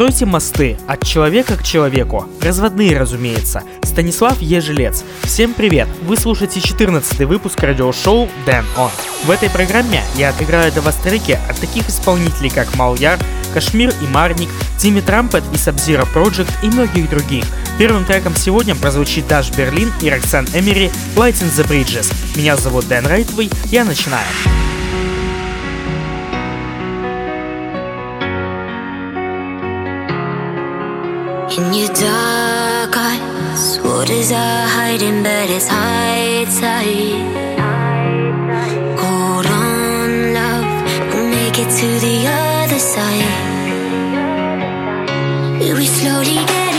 Стройте мосты от человека к человеку. Разводные, разумеется. Станислав Ежелец. Всем привет! Вы слушаете 14 выпуск радиошоу Дэн Он. В этой программе я отыграю для вас треки от таких исполнителей, как Маляр, Кашмир и Марник, Тимми Трампет и Сабзира Project и многих других. Первым треком сегодня прозвучит Даш Берлин и Роксан Эмери Light in the Bridges. Меня зовут Дэн Райтвей, я начинаю. In your dark eyes, what is I hiding? But it's high tide. Hold on, love, we'll make it to the other side. We slowly getting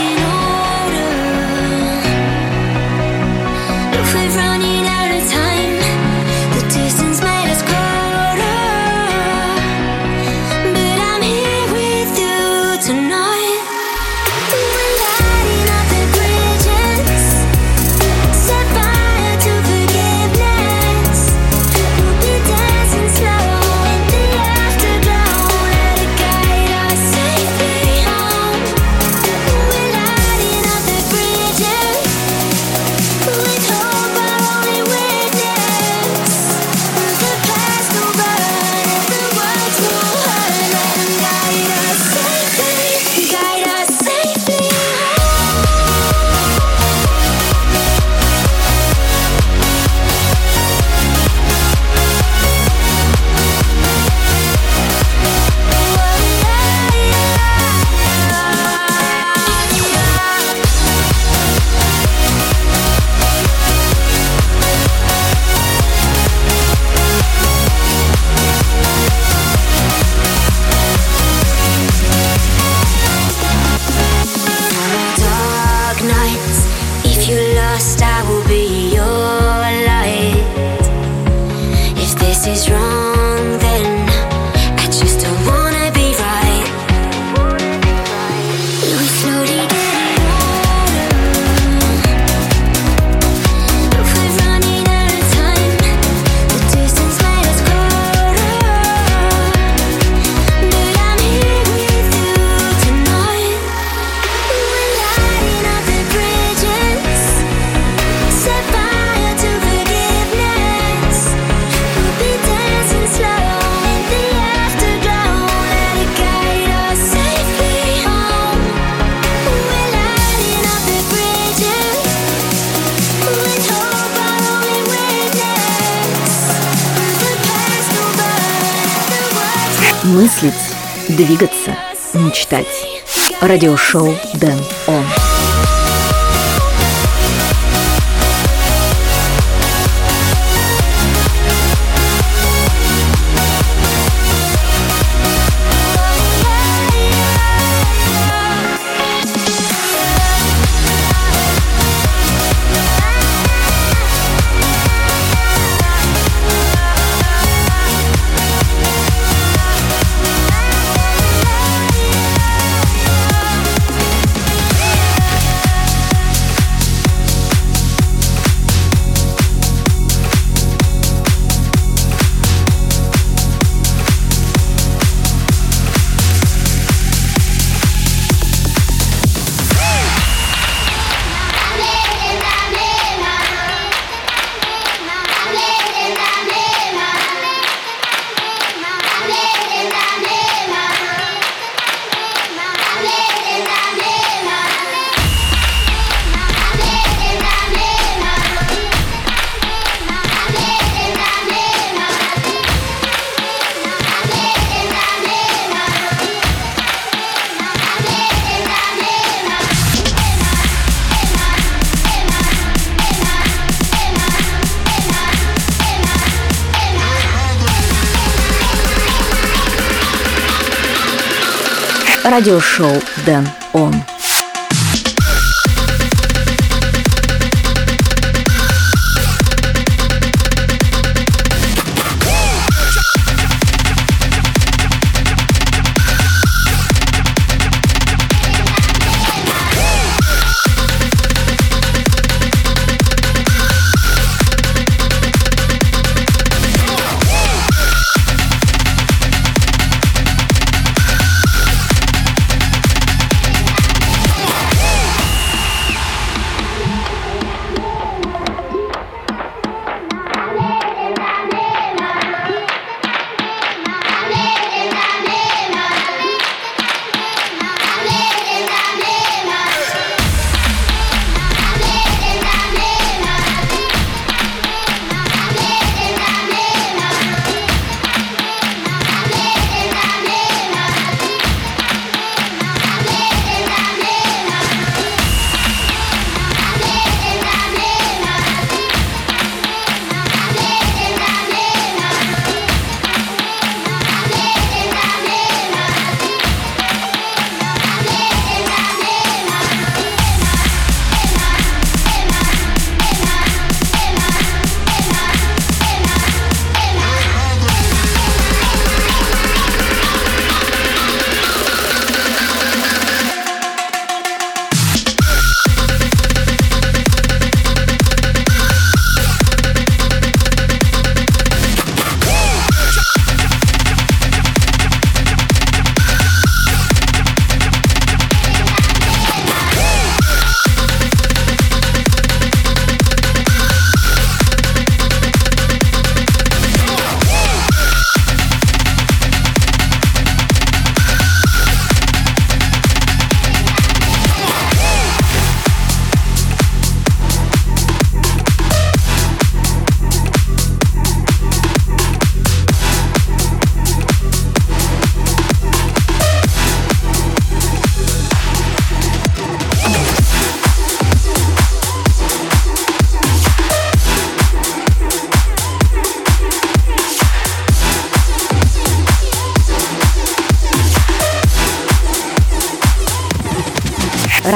двигаться, мечтать. Радиошоу Дэн Радиошоу Дэн Он.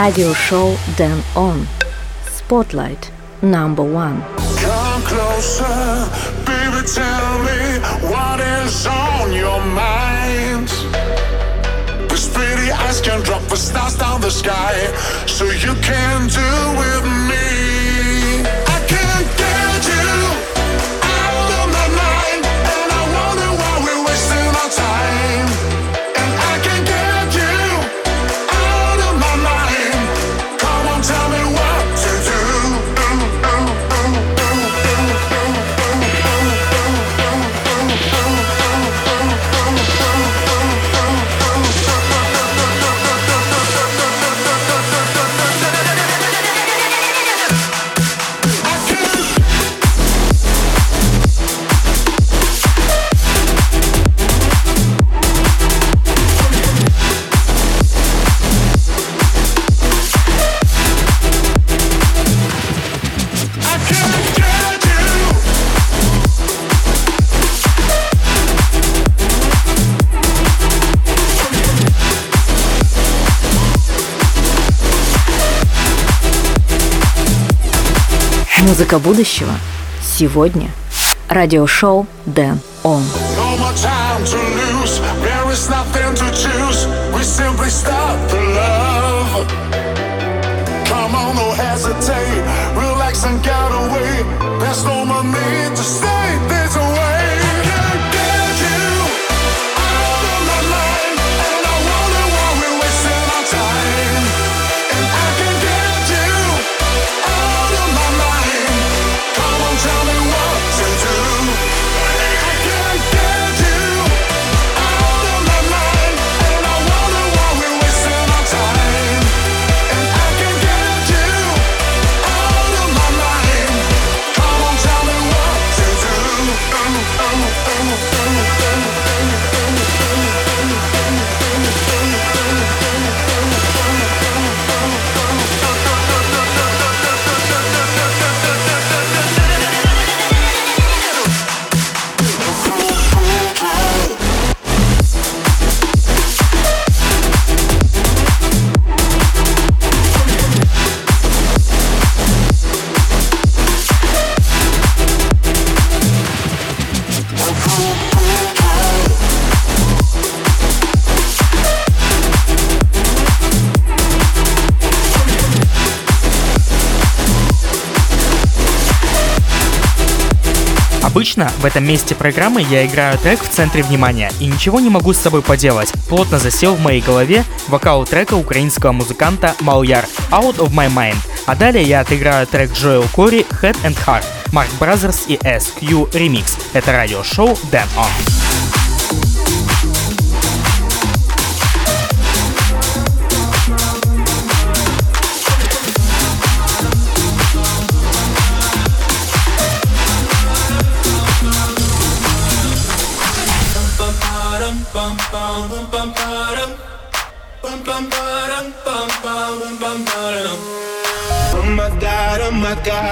Radio show Then On. Spotlight number one. Come closer, baby, tell me what is on your mind. These pretty eyes can drop the stars down the sky, so you can do with me. Музыка будущего. Сегодня. Радиошоу Дэн Он. Come on, no hesitate. Relax and get away. There's no more need to stay Обычно в этом месте программы я играю трек в центре внимания и ничего не могу с собой поделать. Плотно засел в моей голове вокал трека украинского музыканта Маляр «Out of My Mind». А далее я отыграю трек Джоэл Кори «Head and Heart», Mark Brothers и SQ Remix. Это радиошоу Dan On.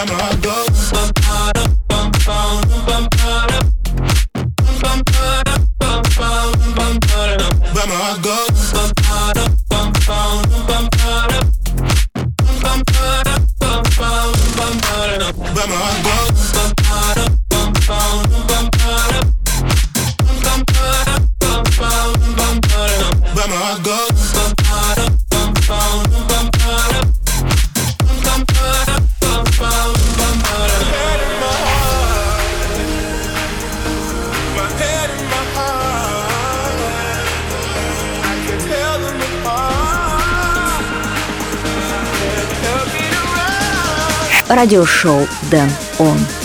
Where my heart go. My go. Радиошоу Dan On.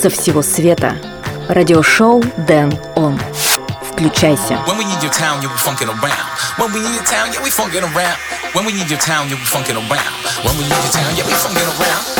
со всего света. Радиошоу Dan On. Включайся. When we need your town, yeah, we funkin' around. When we need your town, yeah, we funkin' around. When we need your town, yeah, we funkin' around. When we need your town, yeah, we funkin' around.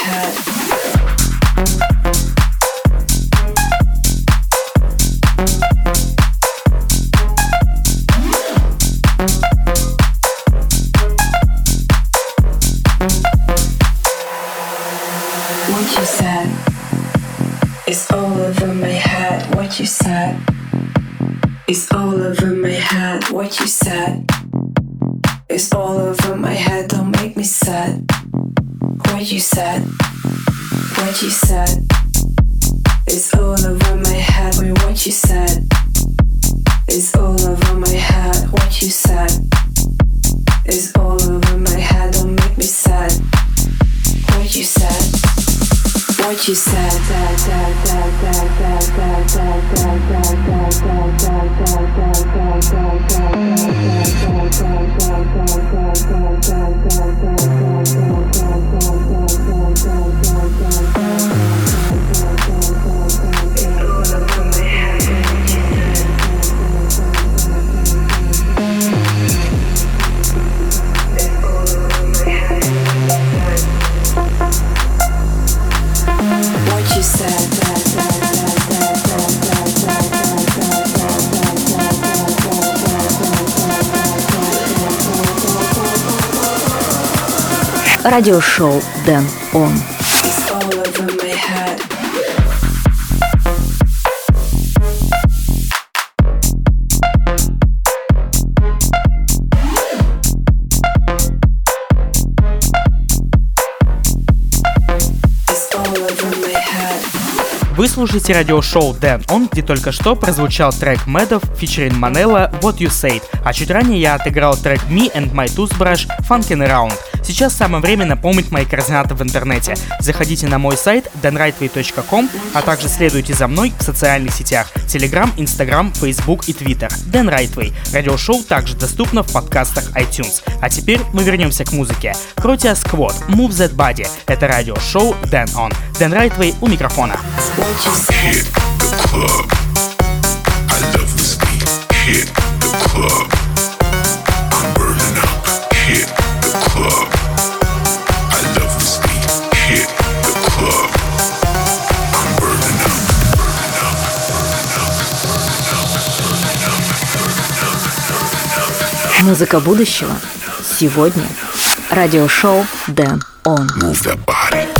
cut. you said. Радиошоу Дэн Он. Вы слушаете радиошоу Дэн Он, где только что прозвучал трек Медов featuring Manella What You Said, а чуть ранее я отыграл трек Me and My Toothbrush Funkin' Around. Сейчас самое время напомнить мои координаты в интернете. Заходите на мой сайт danrightway.com, а также следуйте за мной в социальных сетях Telegram, Instagram, Facebook и Twitter. Dan Rightway. Радиошоу также доступно в подкастах iTunes. А теперь мы вернемся к музыке. Кротия Squad, Move That Body. Это радиошоу Dan On. Dan Rightway у микрофона. Hit the club. I love this beat. Hit the club. Музыка будущего. Сегодня. Радиошоу Дэн Он. Move that body.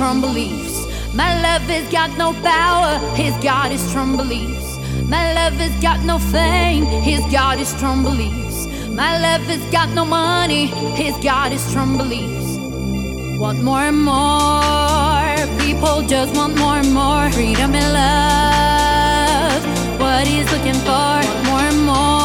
strong beliefs. My love has got no power, his God is strong beliefs. My love has got no fame, his God is strong beliefs. My love has got no money, his God is strong beliefs. Want more and more, people just want more and more freedom and love. What he's looking for, want more and more.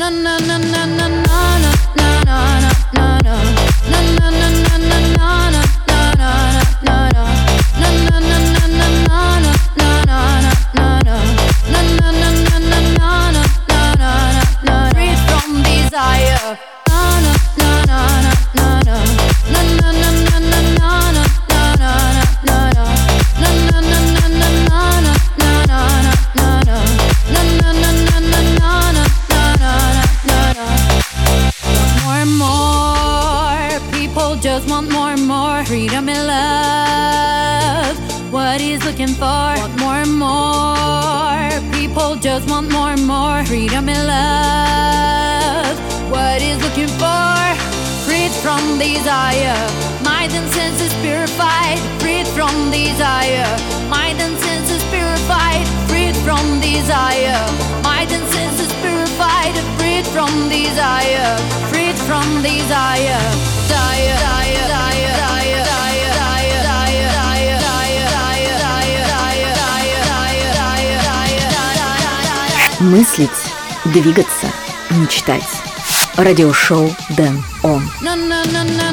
na na na na na. desire, freed from desire, dire, dire, dire, dire, dire, dire, dire, dire, dire, dire, dire, Мыслить, двигаться, мечтать. Радиошоу Дэн Он. No, no, no, no.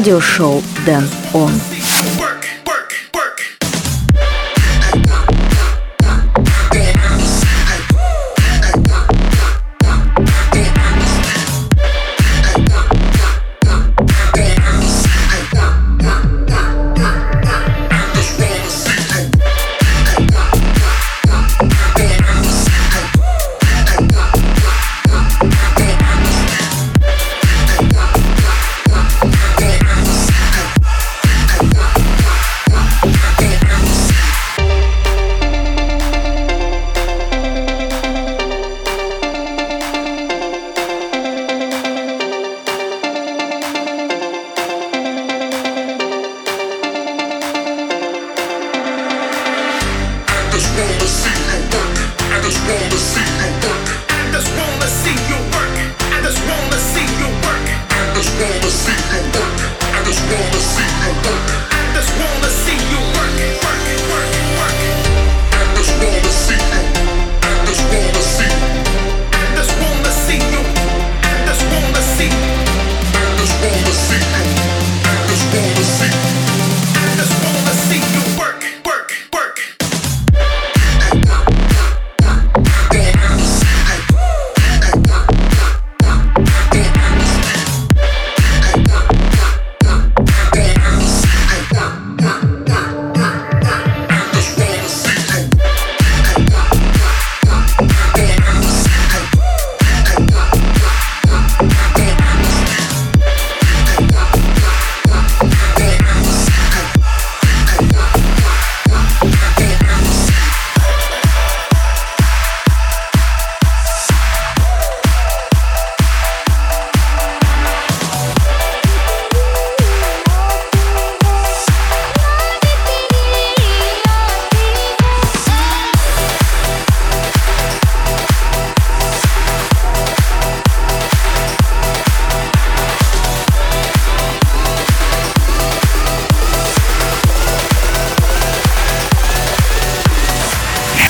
радиошоу.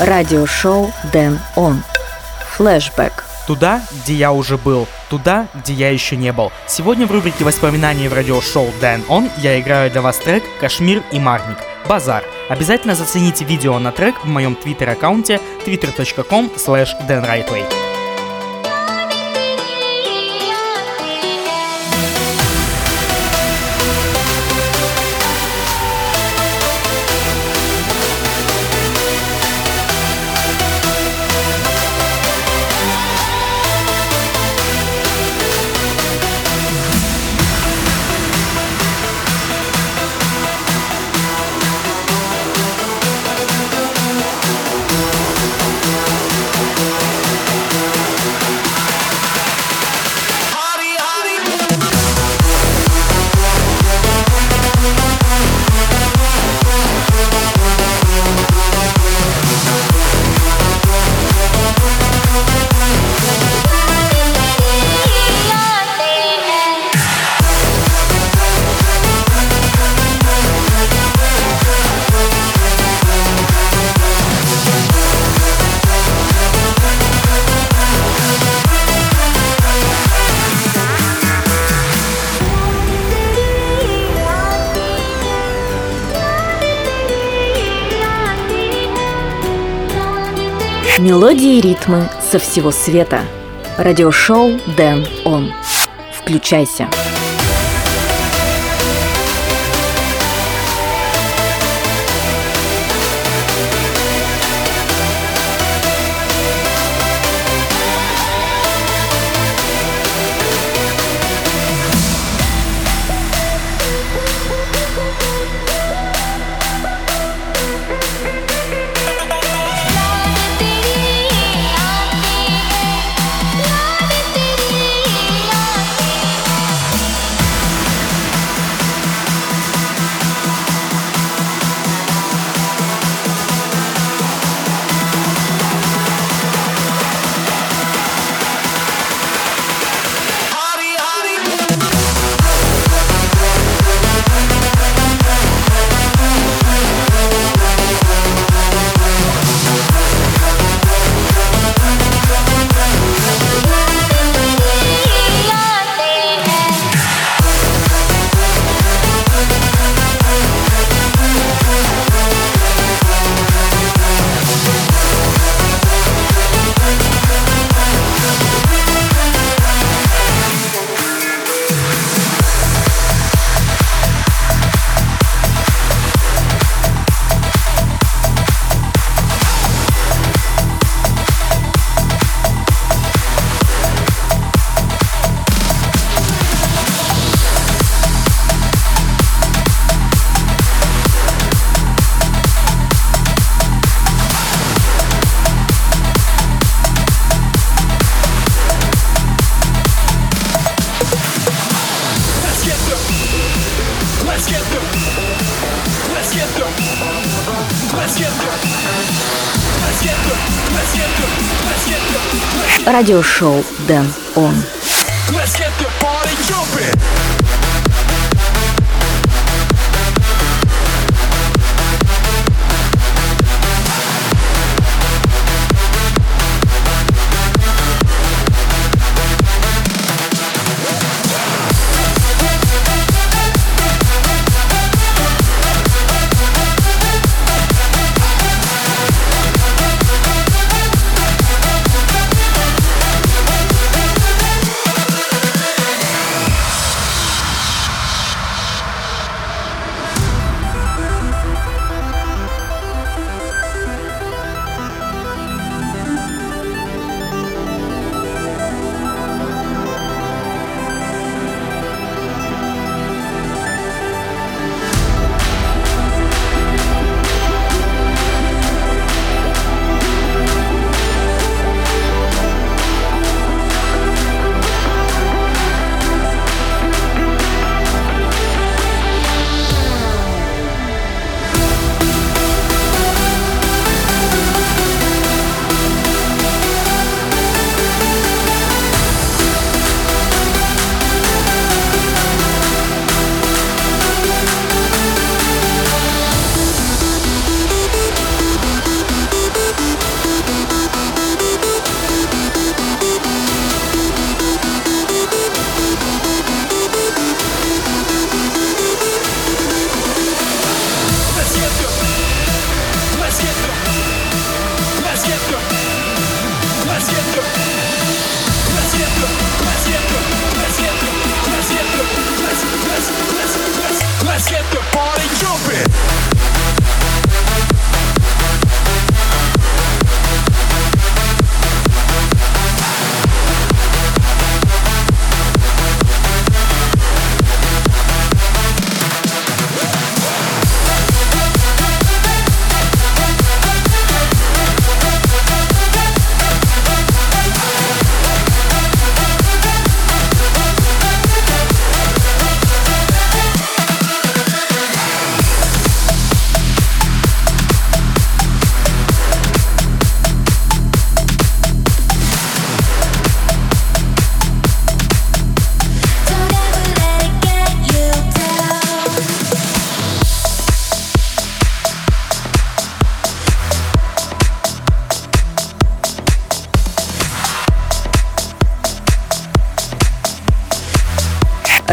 Радиошоу Дэн Он. Флэшбэк. Туда, где я уже был, туда, где я еще не был. Сегодня в рубрике «Воспоминания в радиошоу Дэн Он» я играю для вас трек «Кашмир и Марник. Базар». Обязательно зацените видео на трек в моем твиттер-аккаунте twitter.com slash denrightway. ритмы со всего света. Радиошоу Дэн Он. Включайся. Включайся. Радиошоу Дэн Он. Let's get the party jumping.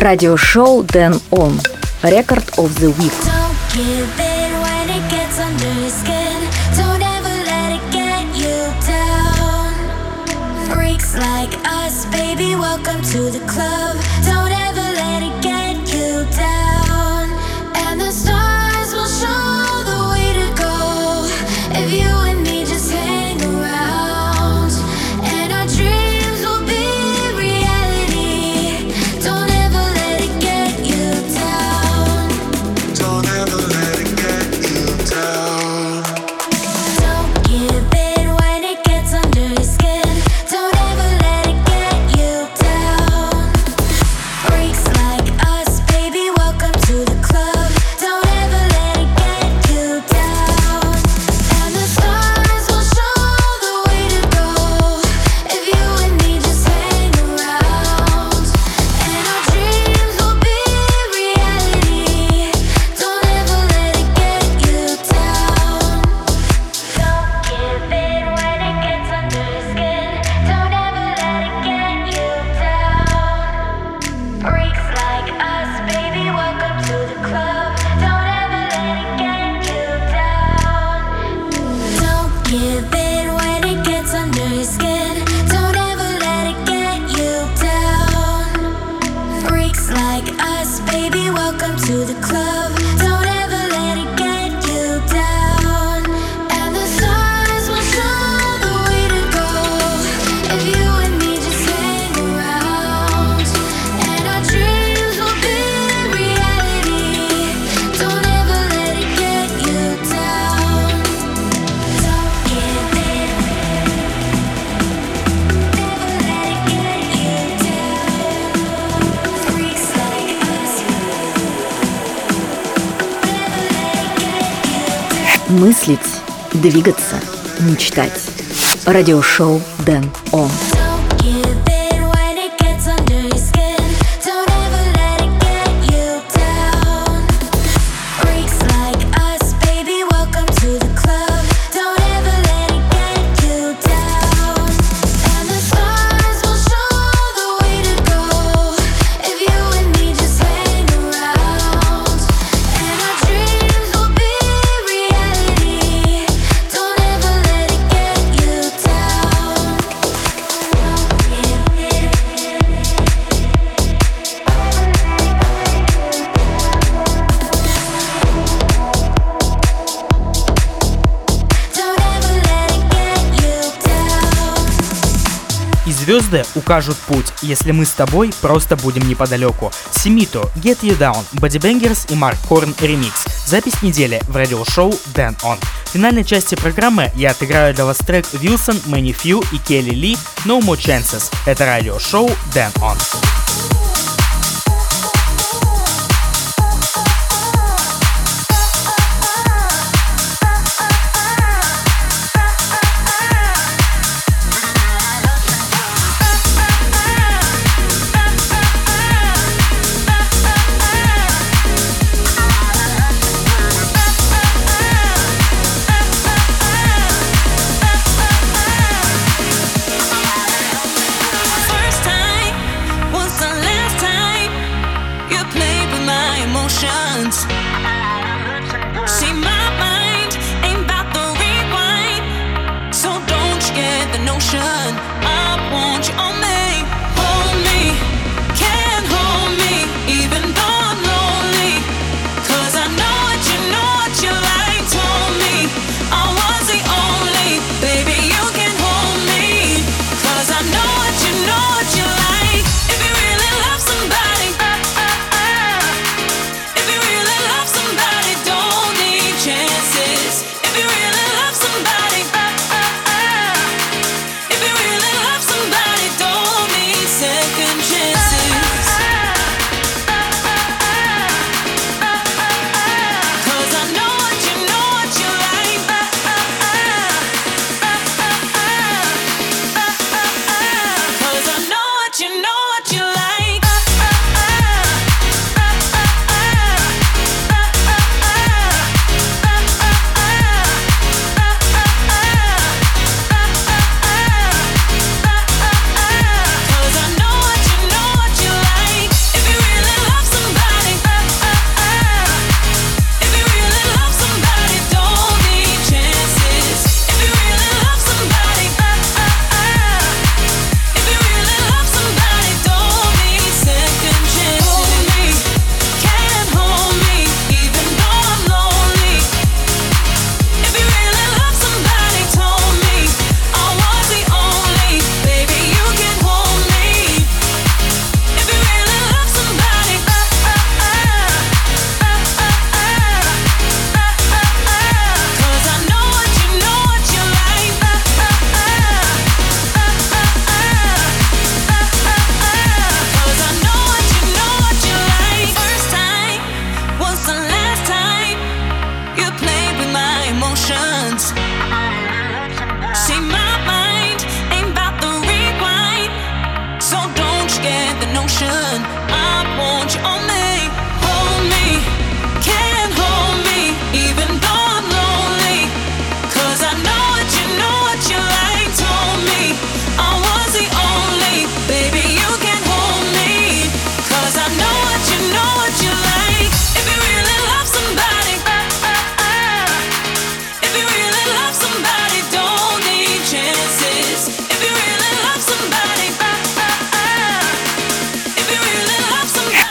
радиошоу Дэн Он. Record of the Week. двигаться, мечтать. Радиошоу Дэн Он. Звезды укажут путь, если мы с тобой просто будем неподалеку. Симито, Get You Down, Бодибенгерс и Марк Хорн ремикс. Запись недели в радиошоу Дэн Он. В финальной части программы я отыграю для вас трек Wilson, Many Few и Келли Ли No More Chances. Это радиошоу Дэн Он.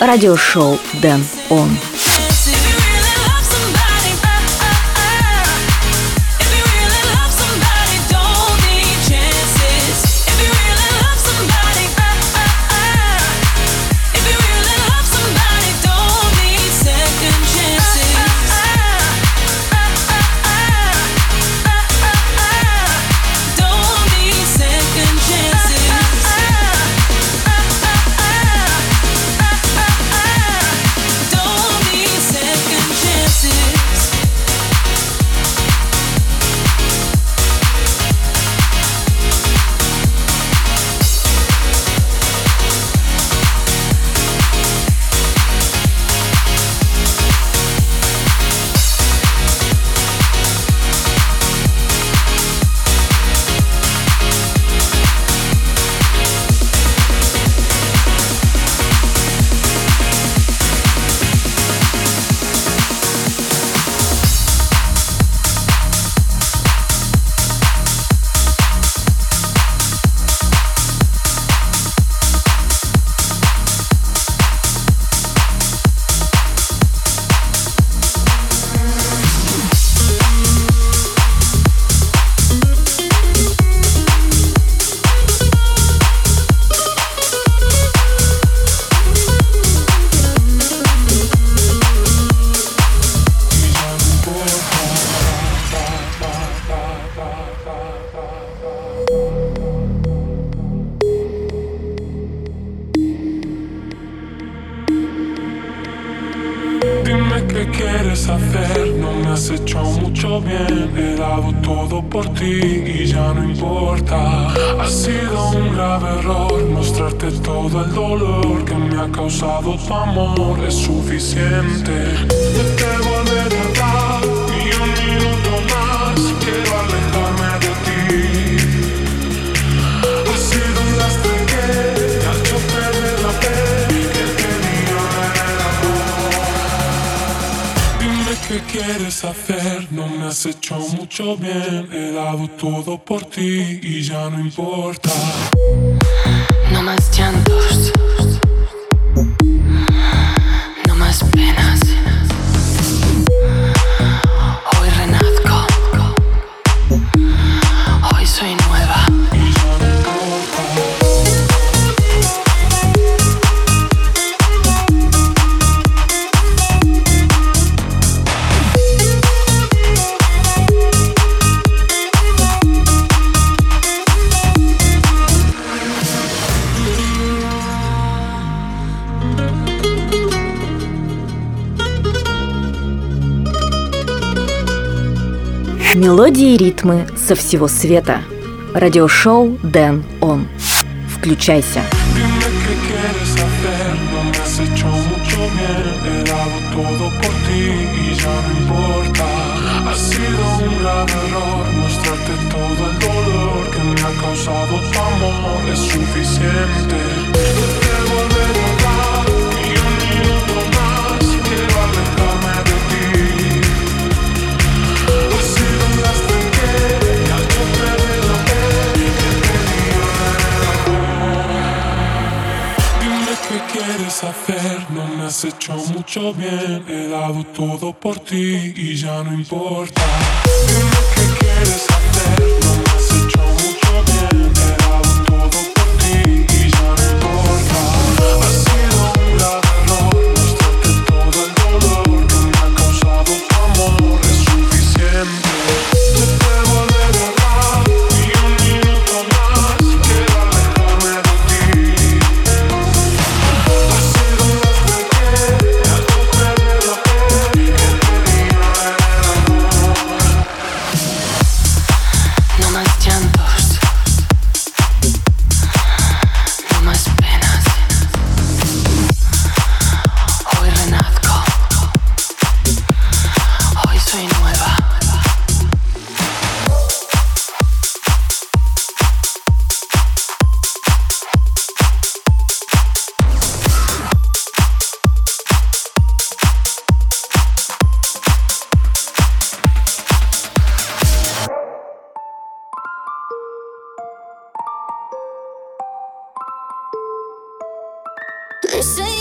радиошоу «Дэн Он». Мелодии и ритмы со всего света. Радиошоу Дэн Он. Включайся. Ha sido un grave error mostrarte todo el dolor que me ha causado tu amor es suficiente. no me has hecho mucho bien. He dado todo por ti y ya no importa. Dime qué quieres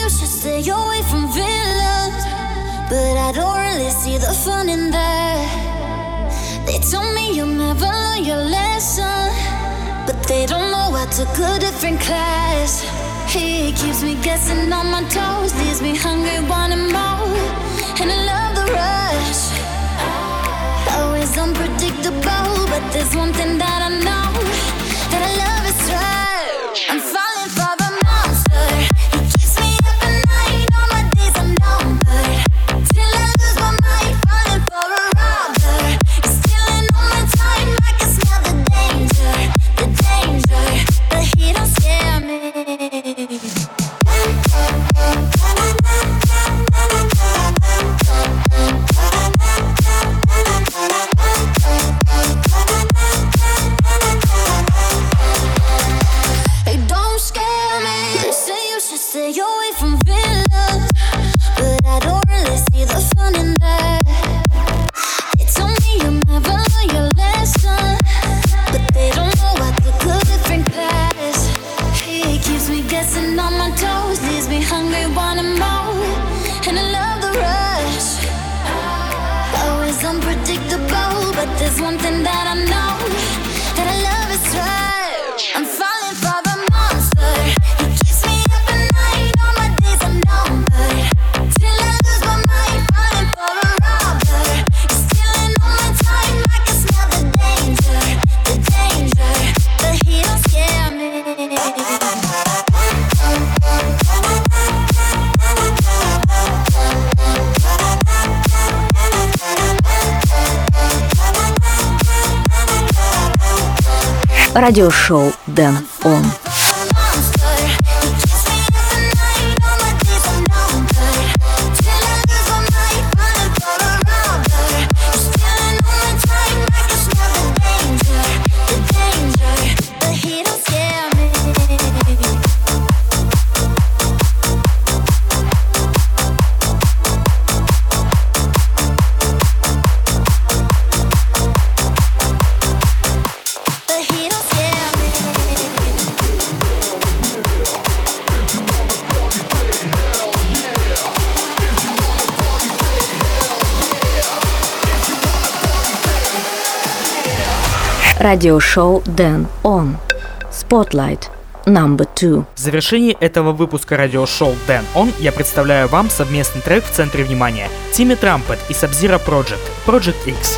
you should stay away from villains. But I don't really see the fun in that. They told me you'll never learn your lesson. But they don't know I took a different class. He keeps me guessing on my toes, leaves me hungry, wanting more. And I love the rush. Always unpredictable, but there's one thing that I know. Радиошоу Дэн Он. Радиошоу Дэн Он. Spotlight. Number two. В завершении этого выпуска радиошоу Дэн Он я представляю вам совместный трек в центре внимания Тимми Трампет и Sub-Zero Project, Project X.